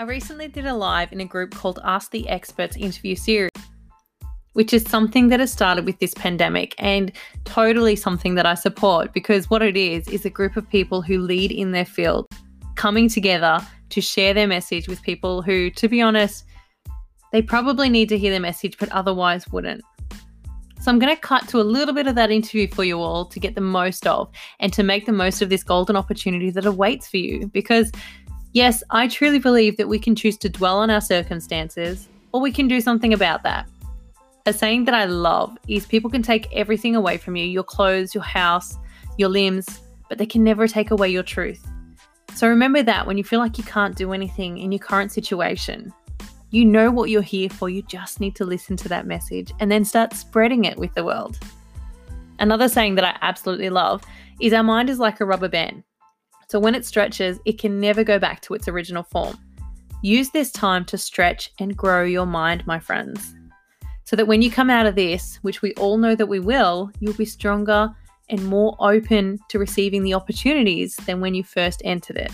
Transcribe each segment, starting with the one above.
I recently did a live in a group called Ask the Experts interview series, which is something that has started with this pandemic and totally something that I support because what it is is a group of people who lead in their field coming together to share their message with people who, to be honest, they probably need to hear the message but otherwise wouldn't. So I'm going to cut to a little bit of that interview for you all to get the most of and to make the most of this golden opportunity that awaits for you because Yes, I truly believe that we can choose to dwell on our circumstances or we can do something about that. A saying that I love is people can take everything away from you your clothes, your house, your limbs, but they can never take away your truth. So remember that when you feel like you can't do anything in your current situation. You know what you're here for, you just need to listen to that message and then start spreading it with the world. Another saying that I absolutely love is our mind is like a rubber band. So when it stretches, it can never go back to its original form. Use this time to stretch and grow your mind, my friends. So that when you come out of this, which we all know that we will, you'll be stronger and more open to receiving the opportunities than when you first entered it.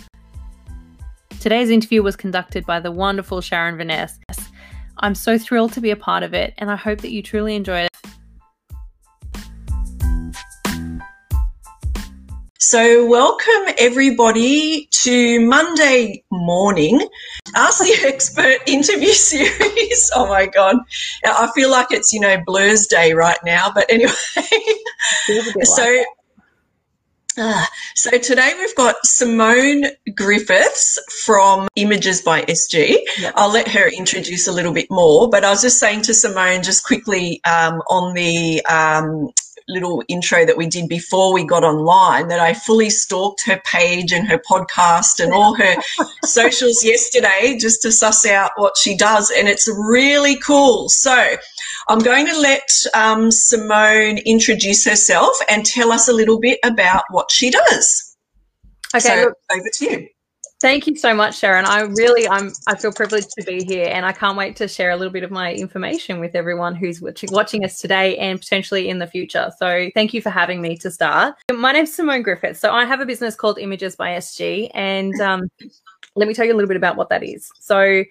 Today's interview was conducted by the wonderful Sharon Veness. I'm so thrilled to be a part of it, and I hope that you truly enjoyed it. So, welcome everybody to Monday morning Ask the Expert interview series. Oh my God. I feel like it's, you know, Blur's Day right now. But anyway, so. Uh, so today we've got Simone Griffiths from Images by SG. Yep. I'll let her introduce a little bit more, but I was just saying to Simone just quickly um, on the um, little intro that we did before we got online that I fully stalked her page and her podcast and all her socials yesterday just to suss out what she does. And it's really cool. So I'm going to let um, Simone introduce herself and tell us a little bit about what she does. Okay, so, look, over to you. Thank you so much, Sharon. I really, I'm, I feel privileged to be here, and I can't wait to share a little bit of my information with everyone who's watching watching us today and potentially in the future. So, thank you for having me to start. My name's Simone Griffiths. So, I have a business called Images by SG, and um, let me tell you a little bit about what that is. So,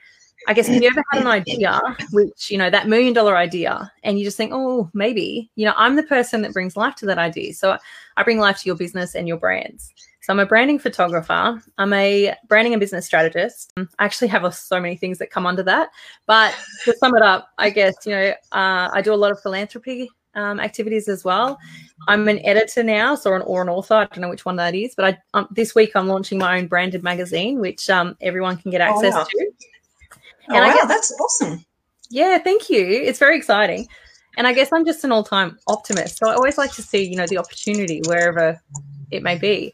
I guess have you ever had an idea, which, you know, that million dollar idea, and you just think, oh, maybe, you know, I'm the person that brings life to that idea. So I bring life to your business and your brands. So I'm a branding photographer. I'm a branding and business strategist. I actually have so many things that come under that. But to sum it up, I guess, you know, uh, I do a lot of philanthropy um, activities as well. I'm an editor now, so an, or an author. I don't know which one that is, but I, um, this week I'm launching my own branded magazine, which um, everyone can get oh, access oh, wow. to. And oh, wow, guess, that's awesome. Yeah, thank you. It's very exciting. And I guess I'm just an all-time optimist. So I always like to see, you know, the opportunity wherever it may be.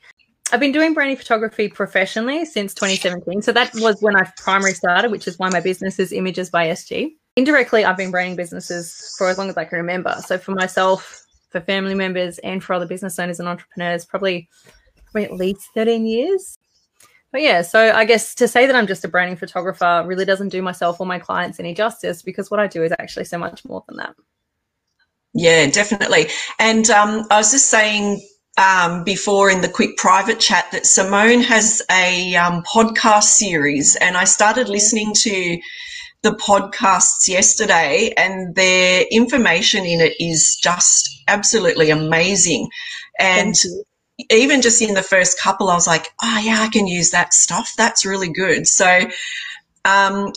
I've been doing branding photography professionally since 2017. So that was when I primary started, which is why my business is Images by SG. Indirectly, I've been branding businesses for as long as I can remember. So for myself, for family members, and for other business owners and entrepreneurs, probably, probably at least 13 years. But yeah, so I guess to say that I'm just a branding photographer really doesn't do myself or my clients any justice because what I do is actually so much more than that. Yeah, definitely. And um, I was just saying um, before in the quick private chat that Simone has a um, podcast series, and I started listening to the podcasts yesterday, and their information in it is just absolutely amazing. And even just in the first couple, I was like, oh, yeah, I can use that stuff. That's really good. So, um,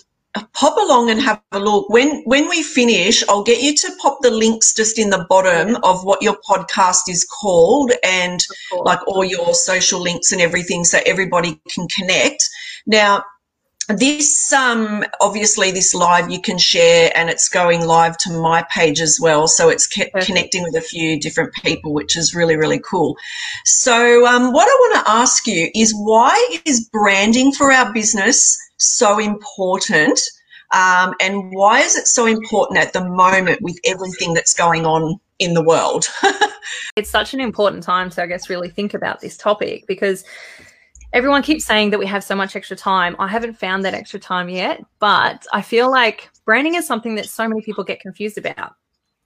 pop along and have a look. When when we finish, I'll get you to pop the links just in the bottom of what your podcast is called and like all your social links and everything so everybody can connect. Now, this um obviously this live you can share and it's going live to my page as well so it's connecting with a few different people which is really really cool so um, what i want to ask you is why is branding for our business so important? Um, and why is it so important at the moment with everything that's going on in the world? it's such an important time to, I guess, really think about this topic because everyone keeps saying that we have so much extra time. I haven't found that extra time yet, but I feel like branding is something that so many people get confused about.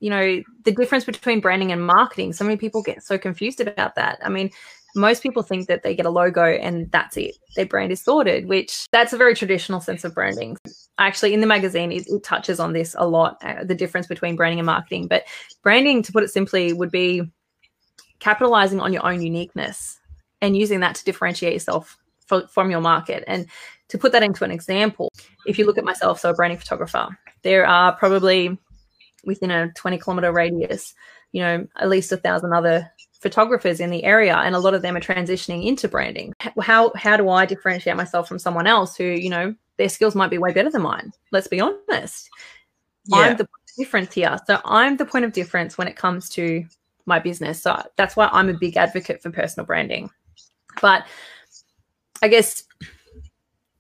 You know, the difference between branding and marketing, so many people get so confused about that. I mean, most people think that they get a logo and that's it. Their brand is sorted, which that's a very traditional sense of branding. Actually, in the magazine, it, it touches on this a lot uh, the difference between branding and marketing. But branding, to put it simply, would be capitalizing on your own uniqueness and using that to differentiate yourself for, from your market. And to put that into an example, if you look at myself, so a branding photographer, there are probably within a 20 kilometer radius, you know, at least a thousand other photographers in the area and a lot of them are transitioning into branding. How how do i differentiate myself from someone else who you know their skills might be way better than mine? Let's be honest. Yeah. i'm the difference here. So i'm the point of difference when it comes to my business. So that's why i'm a big advocate for personal branding but i guess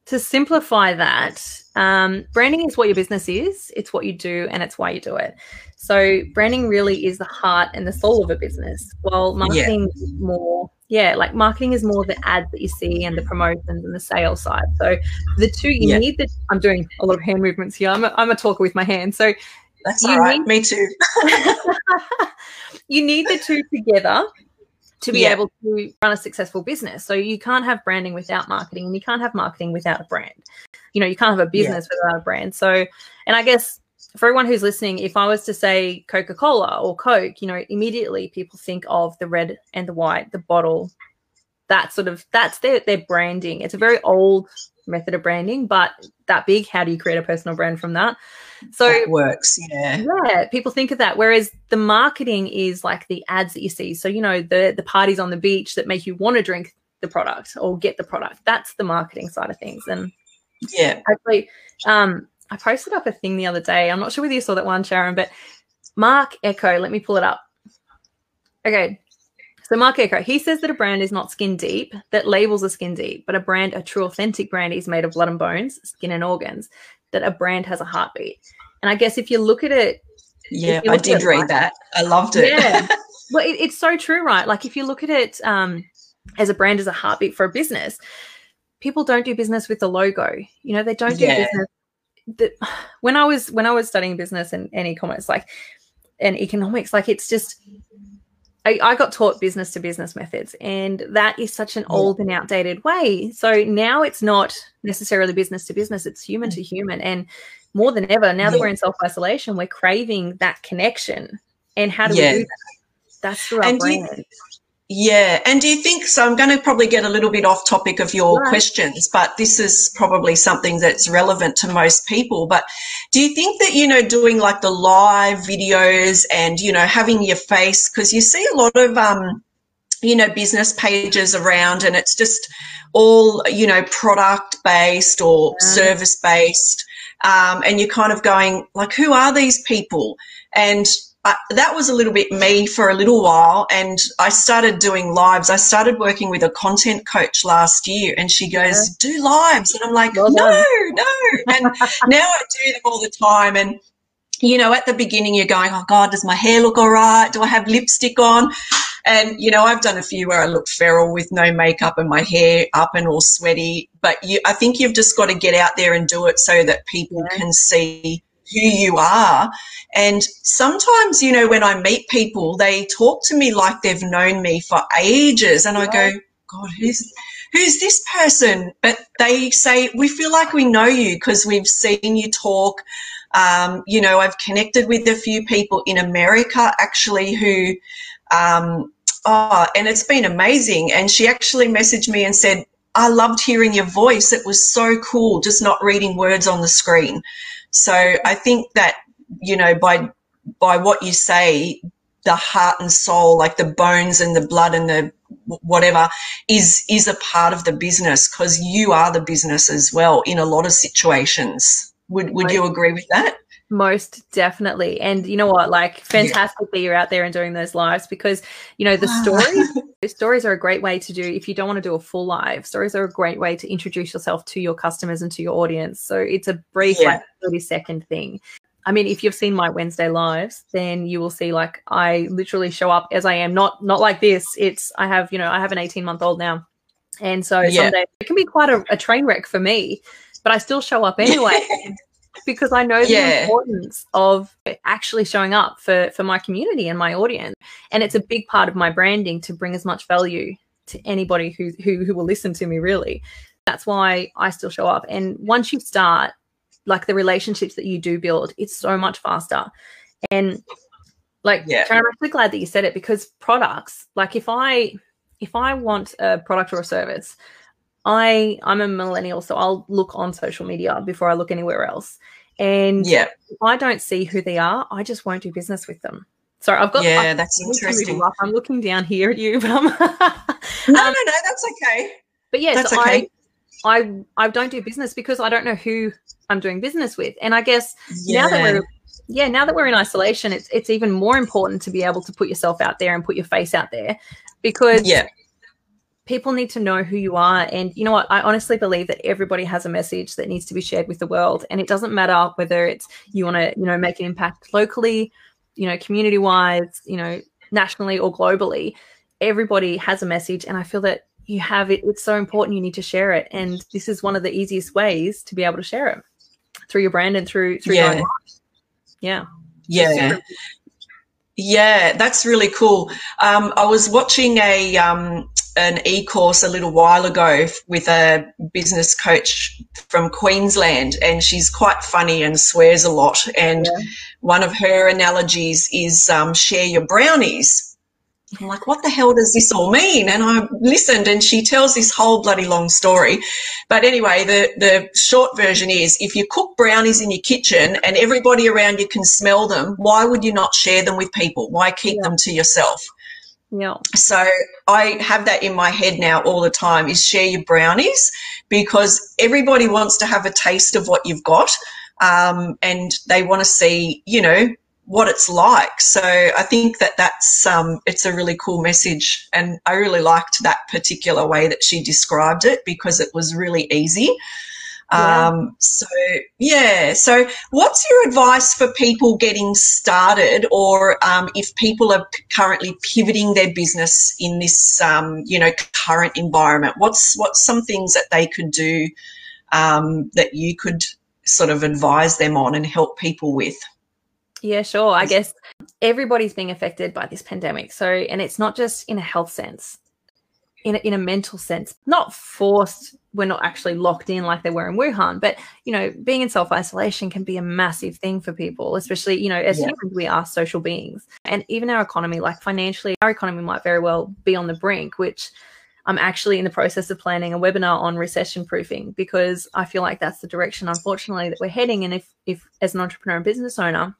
to simplify that um, branding is what your business is it's what you do and it's why you do it so branding really is the heart and the soul of a business. While marketing yeah. more, yeah, like marketing is more the ads that you see and the promotions and the sales side. So the two you yeah. need that I'm doing a lot of hand movements here. I'm a, I'm a talker with my hands. So that's all right. Need, Me too. you need the two together to be yeah. able to run a successful business. So you can't have branding without marketing and you can't have marketing without a brand. You know, you can't have a business yeah. without a brand. So, and I guess for everyone who's listening, if I was to say Coca Cola or Coke, you know, immediately people think of the red and the white, the bottle. That sort of that's their their branding. It's a very old method of branding, but that big, how do you create a personal brand from that? So it works, yeah. Yeah, people think of that. Whereas the marketing is like the ads that you see. So you know the the parties on the beach that make you want to drink the product or get the product. That's the marketing side of things. And yeah, actually, um, I posted up a thing the other day. I'm not sure whether you saw that one, Sharon, but Marc Ecko, let me pull it up. Okay. So Marc Ecko, he says that a brand is not skin deep, that labels are skin deep, but a brand, a true authentic brand is made of blood and bones, skin and organs, that a brand has a heartbeat. And I guess if you look at it, yeah, I did read like, that. I loved it. Yeah. well, it, it's so true, right? Like if you look at it um, as a brand as a heartbeat for a business, people don't do business with the logo. You know, they don't do yeah. business the, when I was when I was studying business and, and e-commerce, like and economics, like it's just I, I got taught business to business methods, and that is such an old and outdated way. So now it's not necessarily business to business; it's human to mm. human, and more than ever, now that we're in self isolation, we're craving that connection. And how do yeah. we do that? That's through our and brand. You, yeah. And do you think so? I'm going to probably get a little bit off topic of your right. questions, but this is probably something that's relevant to most people. But do you think that, you know, doing like the live videos and, you know, having your face, because you see a lot of, um, you know, business pages around and it's just all, you know, product based or service based. Um, and you're kind of going like, who are these people? And I, that was a little bit me for a little while. And I started doing lives. I started working with a content coach last year, and she goes, Do lives. And I'm like, well No, no. And now I do them all the time. And, you know, at the beginning, you're going, Oh God, does my hair look all right? Do I have lipstick on? And, you know, I've done a few where I look feral with no makeup and my hair up and all sweaty. But you, I think you've just got to get out there and do it so that people yeah. can see who you are. And sometimes, you know, when I meet people, they talk to me like they've known me for ages. And I go, God, who's, who's this person? But they say, we feel like we know you because we've seen you talk. Um, you know, I've connected with a few people in America actually who, um, oh, and it's been amazing. And she actually messaged me and said, I loved hearing your voice. It was so cool, just not reading words on the screen. So I think that, you know, by, by what you say, the heart and soul, like the bones and the blood and the whatever is, is a part of the business because you are the business as well in a lot of situations. Would, would you agree with that? Most definitely. And you know what? Like, fantastic yeah. that you're out there and doing those lives because, you know, the stories, the stories are a great way to do, if you don't want to do a full live, stories are a great way to introduce yourself to your customers and to your audience. So it's a brief, yeah. like 30 second thing. I mean, if you've seen my Wednesday lives, then you will see like I literally show up as I am, not not like this. It's I have, you know, I have an 18 month old now. And so yeah. some days it can be quite a, a train wreck for me, but I still show up anyway. because I know the importance of actually showing up for for my community and my audience. And it's a big part of my branding to bring as much value to anybody who, who who will listen to me really that's why i still show up and once you start like the relationships that you do build it's so much faster and like Yeah. I'm actually glad that you said it because products like if i if i want a product or a service i i'm a millennial so i'll look on social media before i look anywhere else and Yeah, if I don't see who they are, I just won't do business with them. Sorry, I've got. yeah, I've- that's I'm interesting. I'm looking down here at you, but I'm. No, Um, no, no, that's okay. but yes, That's okay. I, I, I don't do business because I don't know who I'm doing business with, and I guess Yeah, now that we're, yeah, now that we're in isolation, it's it's even more important to be able to put yourself out there and put your face out there, because yeah, people need to know who you are. And you know what? I honestly believe that everybody has a message that needs to be shared with the world. And it doesn't matter whether it's you want to you know make an impact locally you know community wise you know nationally or globally. Everybody has a message and i feel that you have it. It's so important you need to share it. And this is one of the easiest ways to be able to share it through your brand and through through Yeah. yeah. Yeah. Yeah, that's really cool. Um, I was watching a um, an e-course a little while ago with a business coach from Queensland, and she's quite funny and swears a lot. And Yeah. one of her analogies is um, share your brownies. I'm like, what the hell does this all mean? And I listened, and she tells this whole bloody long story. But anyway, the, the short version is if you cook brownies in your kitchen and everybody around you can smell them, why would you not share them with people? Why keep Yeah. them to yourself? Yeah So I have that in my head now all the time is share your brownies because everybody wants to have a taste of what you've got. Um, and they want to see, you know, what it's like. So I think that that's, um, it's a really cool message. And I really liked that particular way that she described it because it was really easy. Yeah. Um, so yeah. So what's your advice for people getting started or, um, if people are p- currently pivoting their business in this, um, you know, current environment? What's, what's some things that they could do, um, that you could sort of advise them on and help people with? Yeah, sure. I guess everybody's being affected by this pandemic. So, and it's not just in a health sense, in a, in a mental sense, not forced. We're not actually locked in like they were in Wuhan, but you know, being in self isolation can be a massive thing for people, especially you know, as Yeah. humans, we are social beings, and even our economy, like financially, our economy might very well be on the brink, which. I'm actually in the process of planning a webinar on recession proofing because I feel like that's the direction, unfortunately, that we're heading. And if, if as an entrepreneur and business owner,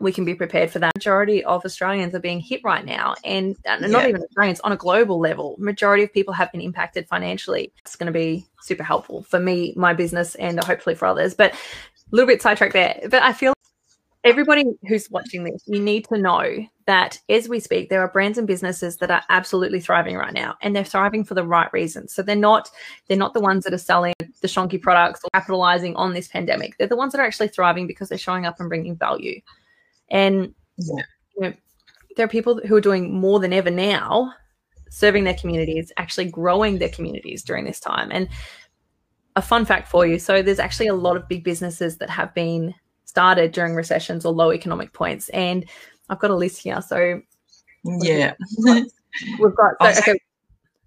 we can be prepared for that. Majority of Australians are being hit right now, and, and not Yeah. even Australians on a global level. Majority of people have been impacted financially. It's going to be super helpful for me, my business, and hopefully for others. But a little bit sidetracked there. But I feel everybody who's watching this, you need to know that as we speak, there are brands and businesses that are absolutely thriving right now, and they're thriving for the right reasons. So they're not they're not the ones that are selling the shonky products or capitalizing on this pandemic. They're the ones that are actually thriving because they're showing up and bringing value. And Yeah. you know, there are people who are doing more than ever now, serving their communities, actually growing their communities during this time. And a fun fact for you so there's actually a lot of big businesses that have been started during recessions or low economic points. And I've got a list here. So Yeah. we've got so, okay,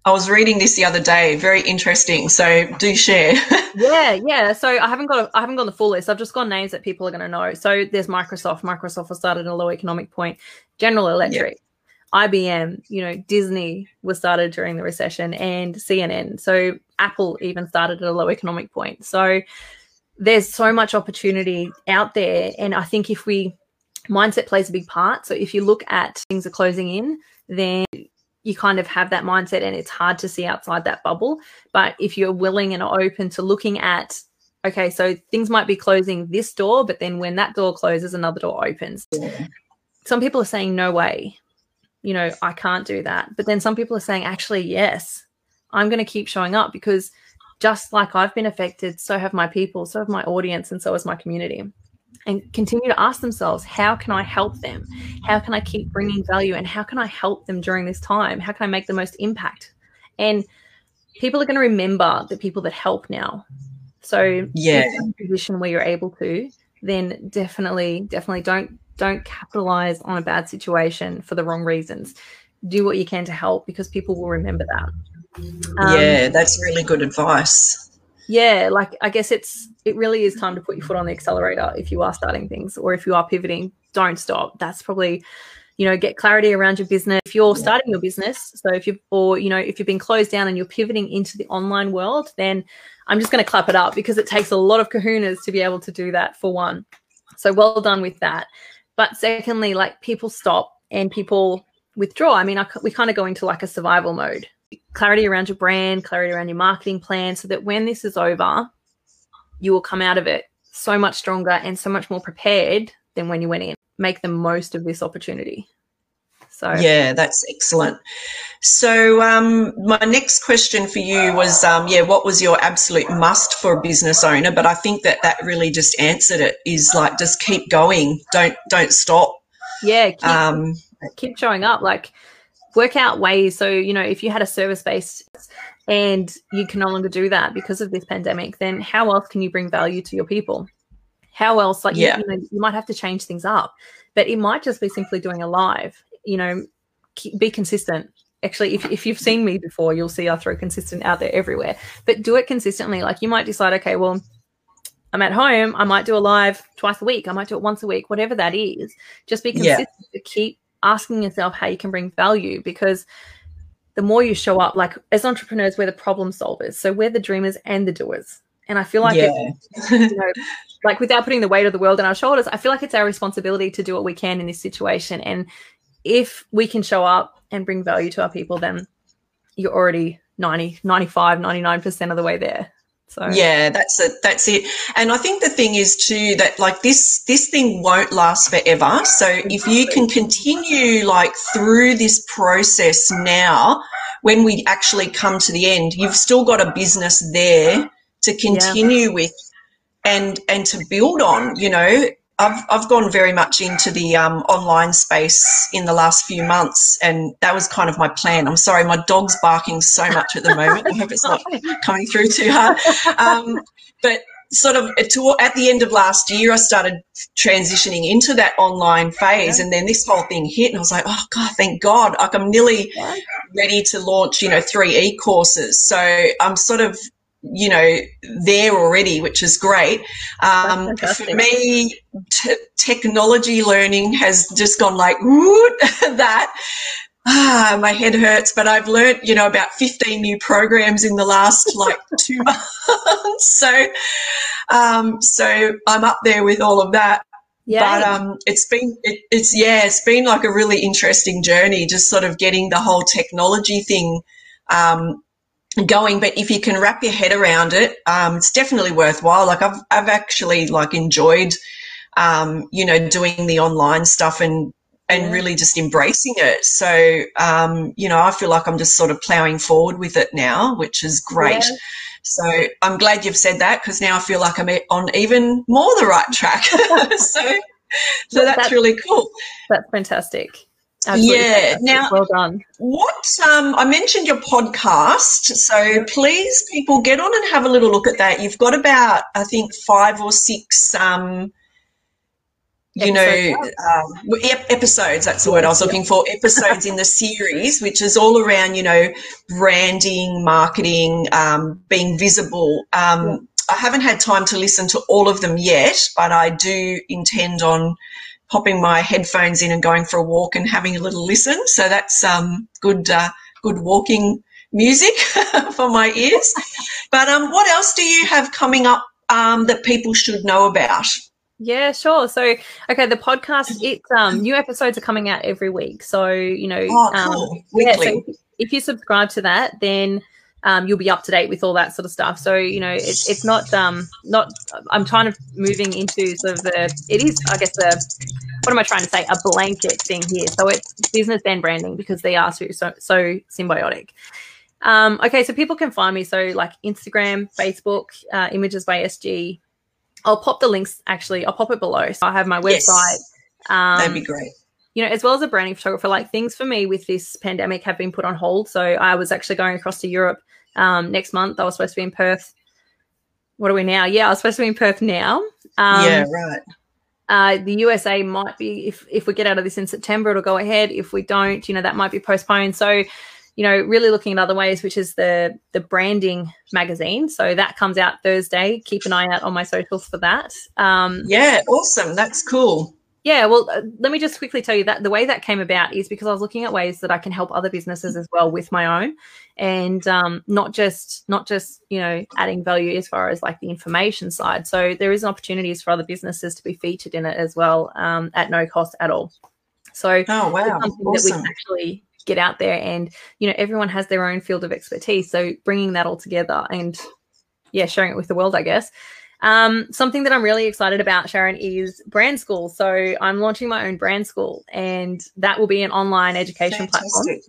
I was reading this the other day. Very interesting. So do share. yeah, yeah. So I haven't got a, I haven't gone the full list. I've just got names that people are going to know. So there's Microsoft. Microsoft was started at a low economic point. General Electric, IBM. You know, Disney was started during the recession, and CNN. So Apple even started at a low economic point. So there's so much opportunity out there, and I think if we mindset plays a big part. So if you look at things are closing in, then you kind of have that mindset and it's hard to see outside that bubble. But if you're willing and open to looking at, okay, so things might be closing this door, but then when that door closes, another door opens. Some people are saying, no way, you know, I can't do that. But then some people are saying, actually, yes, I'm going to keep showing up because just like I've been affected, so have my people, so have my audience, and so has my community. And continue to ask themselves, how can I help them? How can I keep bringing value? And how can I help them during this time? How can I make the most impact? And people are going to remember the people that help now. So Yeah. if you're in a position where you're able to, then definitely, definitely don't don't capitalize on a bad situation for the wrong reasons. Do what you can to help because people will remember that. Um, yeah, that's really good advice. Yeah, like I guess it's it really is time to put your foot on the accelerator if you are starting things or if you are pivoting. Don't stop. That's probably you know get clarity around your business. If you're starting your business so if you've or you know if you've been closed down and you're pivoting into the online world then i'm just going to clap it up because it takes a lot of kahunas to be able to do that for one. So well done with that. But secondly like people stop and people withdraw. I mean I, we kind of go into like a survival mode clarity around your brand clarity around your marketing plan so that when this is over you will come out of it so much stronger and so much more prepared than when you went in make the most of this opportunity. So yeah, that's excellent. So um, my next question for you was, um, yeah, what was your absolute must for a business owner? But I think that that really just answered it. Is like just keep going, don't don't stop. Yeah, keep, um, keep showing up. Like work out ways. So you know, if you had a service based and you can no longer do that because of this pandemic, then how else can you bring value to your people? how else like yeah. you, you, know, you might have to change things up but it might just be simply doing a live you know be consistent actually if, if you've seen me before you'll see i throw consistent out there everywhere but do it consistently like you might decide okay well i'm at home i might do a live twice a week i might do it once a week whatever that is just be consistent yeah. keep asking yourself how you can bring value because the more you show up like as entrepreneurs we're the problem solvers so we're the dreamers and the doers and I feel like, yeah. it, you know, like without putting the weight of the world on our shoulders, I feel like it's our responsibility to do what we can in this situation. And if we can show up and bring value to our people, then you're already 90, 95, 99% of the way there. So yeah, that's it. That's it. And I think the thing is too that like this this thing won't last forever. So if you can continue like through this process now, when we actually come to the end, you've still got a business there to continue yeah. with and and to build on you know I've, I've gone very much into the um, online space in the last few months, and that was kind of my plan. I'm sorry, my dog's barking so much at the moment. I hope it's not coming through too hard. Um, but sort of at the end of last year, I started transitioning into that online phase, and then this whole thing hit, and I was like, oh God, thank God! Like I'm nearly ready to launch, you know, three e courses. So I'm sort of you know, there already, which is great. Um, for me, t- technology learning has just gone like, that. Ah, my head hurts, but I've learned, you know, about 15 new programs in the last like two months. So, um, so I'm up there with all of that. Yeah. But um, it's been it, it's yeah, it's been like a really interesting journey, just sort of getting the whole technology thing um, going but if you can wrap your head around it um, it's definitely worthwhile. Like i've, I've actually like enjoyed um, you know doing the online stuff and and yeah. really just embracing it. So um, you know i feel like i'm just sort of plowing forward with it now which is great. Yeah. so i'm glad you've said that because now i feel like i'm on even more the right track. So so that's, that's really cool. That's fantastic Absolutely yeah. Now, well done. What um, I mentioned your podcast, so please, people, get on and have a little look at that. You've got about, I think, five or six. Um, you know, um, episodes, that's the word I was looking for, episodes in the series, which is all around, you know, branding, marketing, um, being visible. Um. I haven't had time to listen to all of them yet, but I do intend on popping my headphones in and going for a walk and having a little listen. So that's um, good, uh, good walking music for my ears. But um, what else do you have coming up um, that people should know about? Yeah, sure. So, okay, the podcast, it's um, new episodes are coming out every week. So, you know, oh, cool. um, yeah, so if you subscribe to that, then um, you'll be up to date with all that sort of stuff. So you know, it's it's not um not. I'm kind of moving into sort of the. It is, I guess, the. What am I trying to say? A blanket thing here. So it's business and branding because they are so so, so symbiotic. Um, okay, so people can find me. So like Instagram, Facebook, uh, Images by SG. I'll pop the links. Actually, I'll pop it below. So I have my website. Yes, um, that'd be great you know, as well as a branding photographer, like things for me with this pandemic have been put on hold. So I was actually going across to Europe um, next month. I was supposed to be in Perth. What are we now? Yeah, I was supposed to be in Perth now. Um, yeah, right. Uh, the USA might be if if we get out of this in September, it'll go ahead. If we don't, you know, that might be postponed. So you know, really looking at other ways, which is the the branding magazine. So that comes out Thursday. Keep an eye out on my socials for that. Um, yeah, awesome. That's cool. Yeah, well, uh, let me just quickly tell you that the way that came about is because I was looking at ways that I can help other businesses as well with my own, and um, not just not just you know adding value as far as like the information side. So there is opportunities for other businesses to be featured in it as well um, at no cost at all. So oh wow, something awesome. that we can actually get out there, and you know everyone has their own field of expertise. So bringing that all together and yeah, sharing it with the world, I guess. Um, something that I'm really excited about, Sharon, is Brand School. So I'm launching my own brand school, and that will be an online education Fantastic. platform.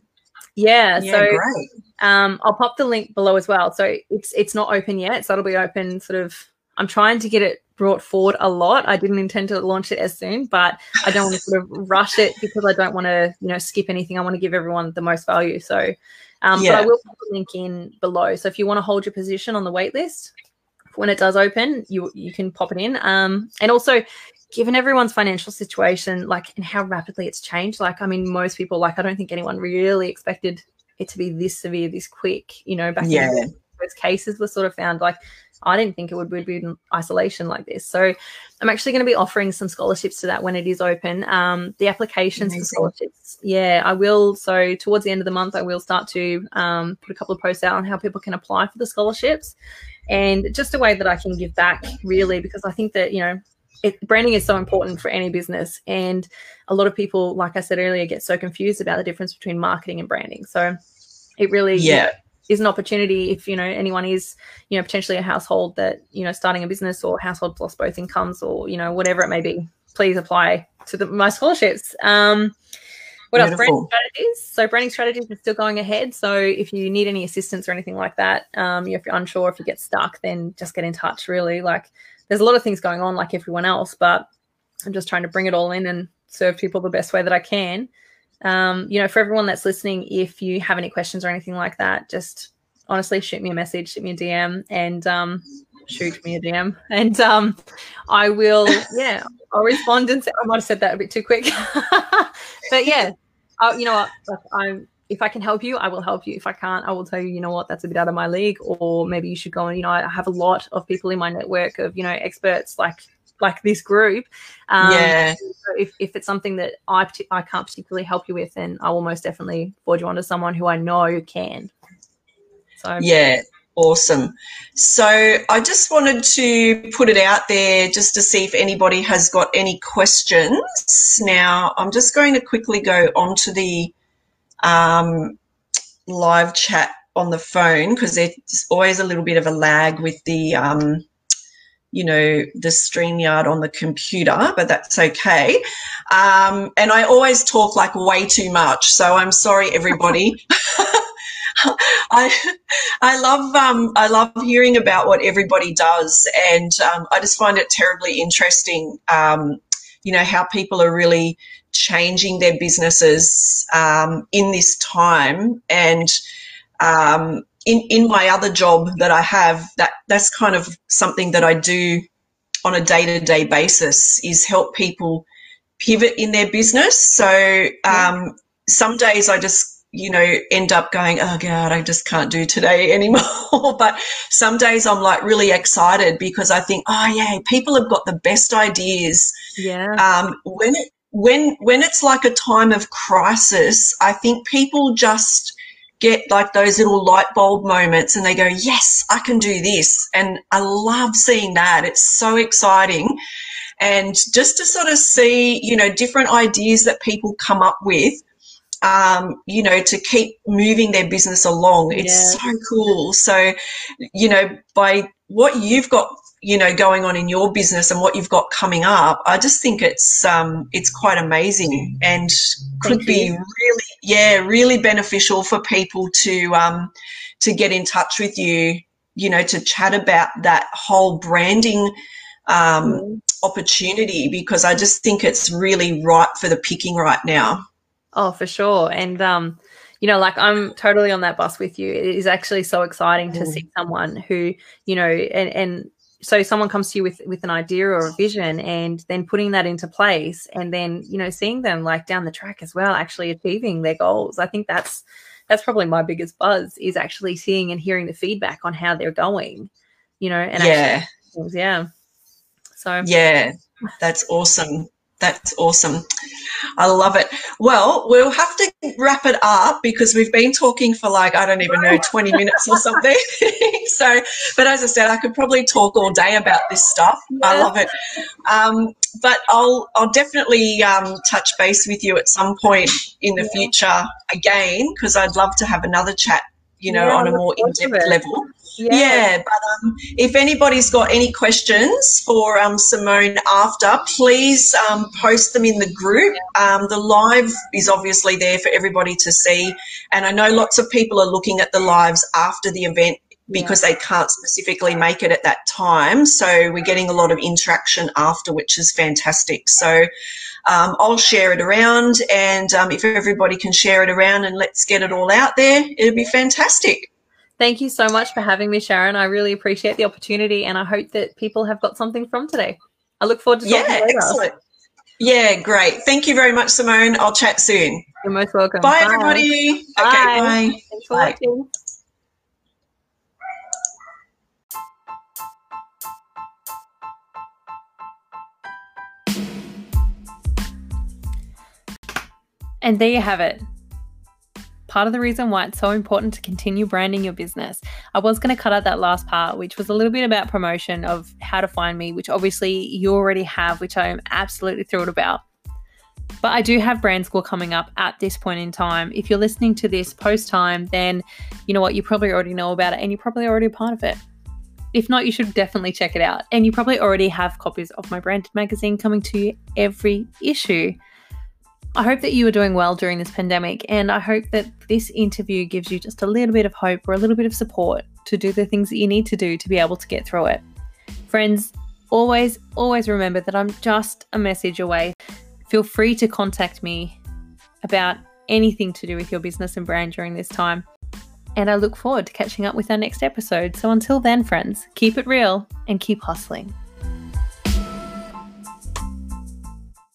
Yeah, Yeah, so great. um, I'll pop the link below as well. So it's it's not open yet, so it'll be open. Sort of, I'm trying to get it brought forward a lot. I didn't intend to launch it as soon, but I don't want to sort of rush it because I don't want to, you know, skip anything. I want to give everyone the most value. So, um, but Yeah. I will put the link in below. So if you want to hold your position on the wait list when it does open, you you can pop it in. Um, and also, given everyone's financial situation, like and how rapidly it's changed, like I mean, most people, like I don't think anyone really expected it to be this severe, this quick. You know, back Yeah. in those cases were sort of found like I didn't think it would, would be in isolation like this. So I'm actually going to be offering some scholarships to that when it is open. Um, the applications for scholarships, yeah, I will. So towards the end of the month, I will start to um, put a couple of posts out on how people can apply for the scholarships, and just a way that I can give back, really, because I think that you know. It, branding is so important for any business, and a lot of people, like I said earlier, get so confused about the difference between marketing and branding. So, it really Yeah. is an opportunity if you know anyone is you know potentially a household that you know starting a business or household lost both incomes or you know whatever it may be please apply to the, my scholarships um what else? Branding strategies? So branding strategies are still going ahead. So if you need any assistance or anything like that um if you're unsure if you get stuck then just get in touch really. Like there's a lot of things going on like everyone else but i'm just trying to bring it all in and serve people the best way that i can. Um, you know, for everyone that's listening, if you have any questions or anything like that, just honestly shoot me a message, shoot me a DM, and um, shoot me a DM, and um, I will, yeah, I'll respond. And say, I might have said that a bit too quick, but yeah, uh, you know what, I'm. If I can help you, I will help you. If I can't, I will tell you, you know what, that's a bit out of my league, or maybe you should go and, you know, I have a lot of people in my network of, you know, experts like like this group. Um, yeah. so if, if it's something that I I can't particularly help you with, then I will most definitely forward you on to someone who I know can. So Yeah, awesome. So I just wanted to put it out there just to see if anybody has got any questions. Now, I'm just going to quickly go onto the um, live chat on the phone because there's always a little bit of a lag with the. Um, you know, the StreamYard on the computer, but that's okay. Um, and I always talk like way too much, so I'm sorry, everybody. I I love um, I love hearing about what everybody does, and um, I just find it terribly interesting. Um, you know how people are really changing their businesses um, in this time, and um, in in my other job that I have, that that's kind of something that I do on a day to day basis is help people pivot in their business. So um, some days I just you know end up going, oh god, I just can't do today anymore. but some days I'm like really excited because I think, oh yeah, people have got the best ideas yeah, um, when it when when it's like a time of crisis, I think people just get like those little light bulb moments and they go, Yes, I can do this. And I love seeing that. It's so exciting. And just to sort of see, you know, different ideas that people come up with, um, you know, to keep moving their business along. It's Yeah. so cool. So, you know, by what you've got you know going on in your business and what you've got coming up i just think it's um it's quite amazing and could Thank be you. really yeah really beneficial for people to um to get in touch with you you know to chat about that whole branding um opportunity because i just think it's really ripe for the picking right now oh for sure. And um, you know, like I'm totally on that bus with you. It is actually so exciting to Mm. see someone who you know, and and so someone comes to you with with an idea or a vision and then putting that into place and then you know seeing them like down the track as well actually achieving their goals i think that's that's probably my biggest buzz is actually seeing and hearing the feedback on how they're going, you know, and yeah. Actually, yeah. So yeah, that's awesome. That's awesome. I love it. Well, we'll have to wrap it up because we've been talking for like, I don't even know, 20 minutes or something. so, but as I said, I could probably talk all day about this stuff. I love it. Um, but I'll, I'll definitely um, touch base with you at some point in the future again because I'd love to have another chat, you know, yeah, on a more in depth level. Yeah. yeah, but um, if anybody's got any questions for um, Simone after, please um, post them in the group. Um, the live is obviously there for everybody to see, and I know lots of people are looking at the lives after the event because yeah. they can't specifically make it at that time. So we're getting a lot of interaction after, which is fantastic. So um, I'll share it around, and um, if everybody can share it around and let's get it all out there, it'll be fantastic. Thank you so much for having me, Sharon. I really appreciate the opportunity and I hope that people have got something from today. I look forward to talking yeah, later. Excellent. Yeah, great. Thank you very much, Simone. I'll chat soon. You're most welcome. Bye, bye. everybody. Bye. Okay, bye. Thanks for bye. watching. And there you have it part of the reason why it's so important to continue branding your business. I was going to cut out that last part, which was a little bit about promotion of how to find me, which obviously you already have, which I am absolutely thrilled about. But I do have brand school coming up at this point in time. If you're listening to this post time, then you know what, you probably already know about it and you're probably already a part of it. If not, you should definitely check it out. And you probably already have copies of my branded magazine coming to you every issue. I hope that you are doing well during this pandemic, and I hope that this interview gives you just a little bit of hope or a little bit of support to do the things that you need to do to be able to get through it. Friends, always, always remember that I'm just a message away. Feel free to contact me about anything to do with your business and brand during this time. And I look forward to catching up with our next episode. So until then, friends, keep it real and keep hustling.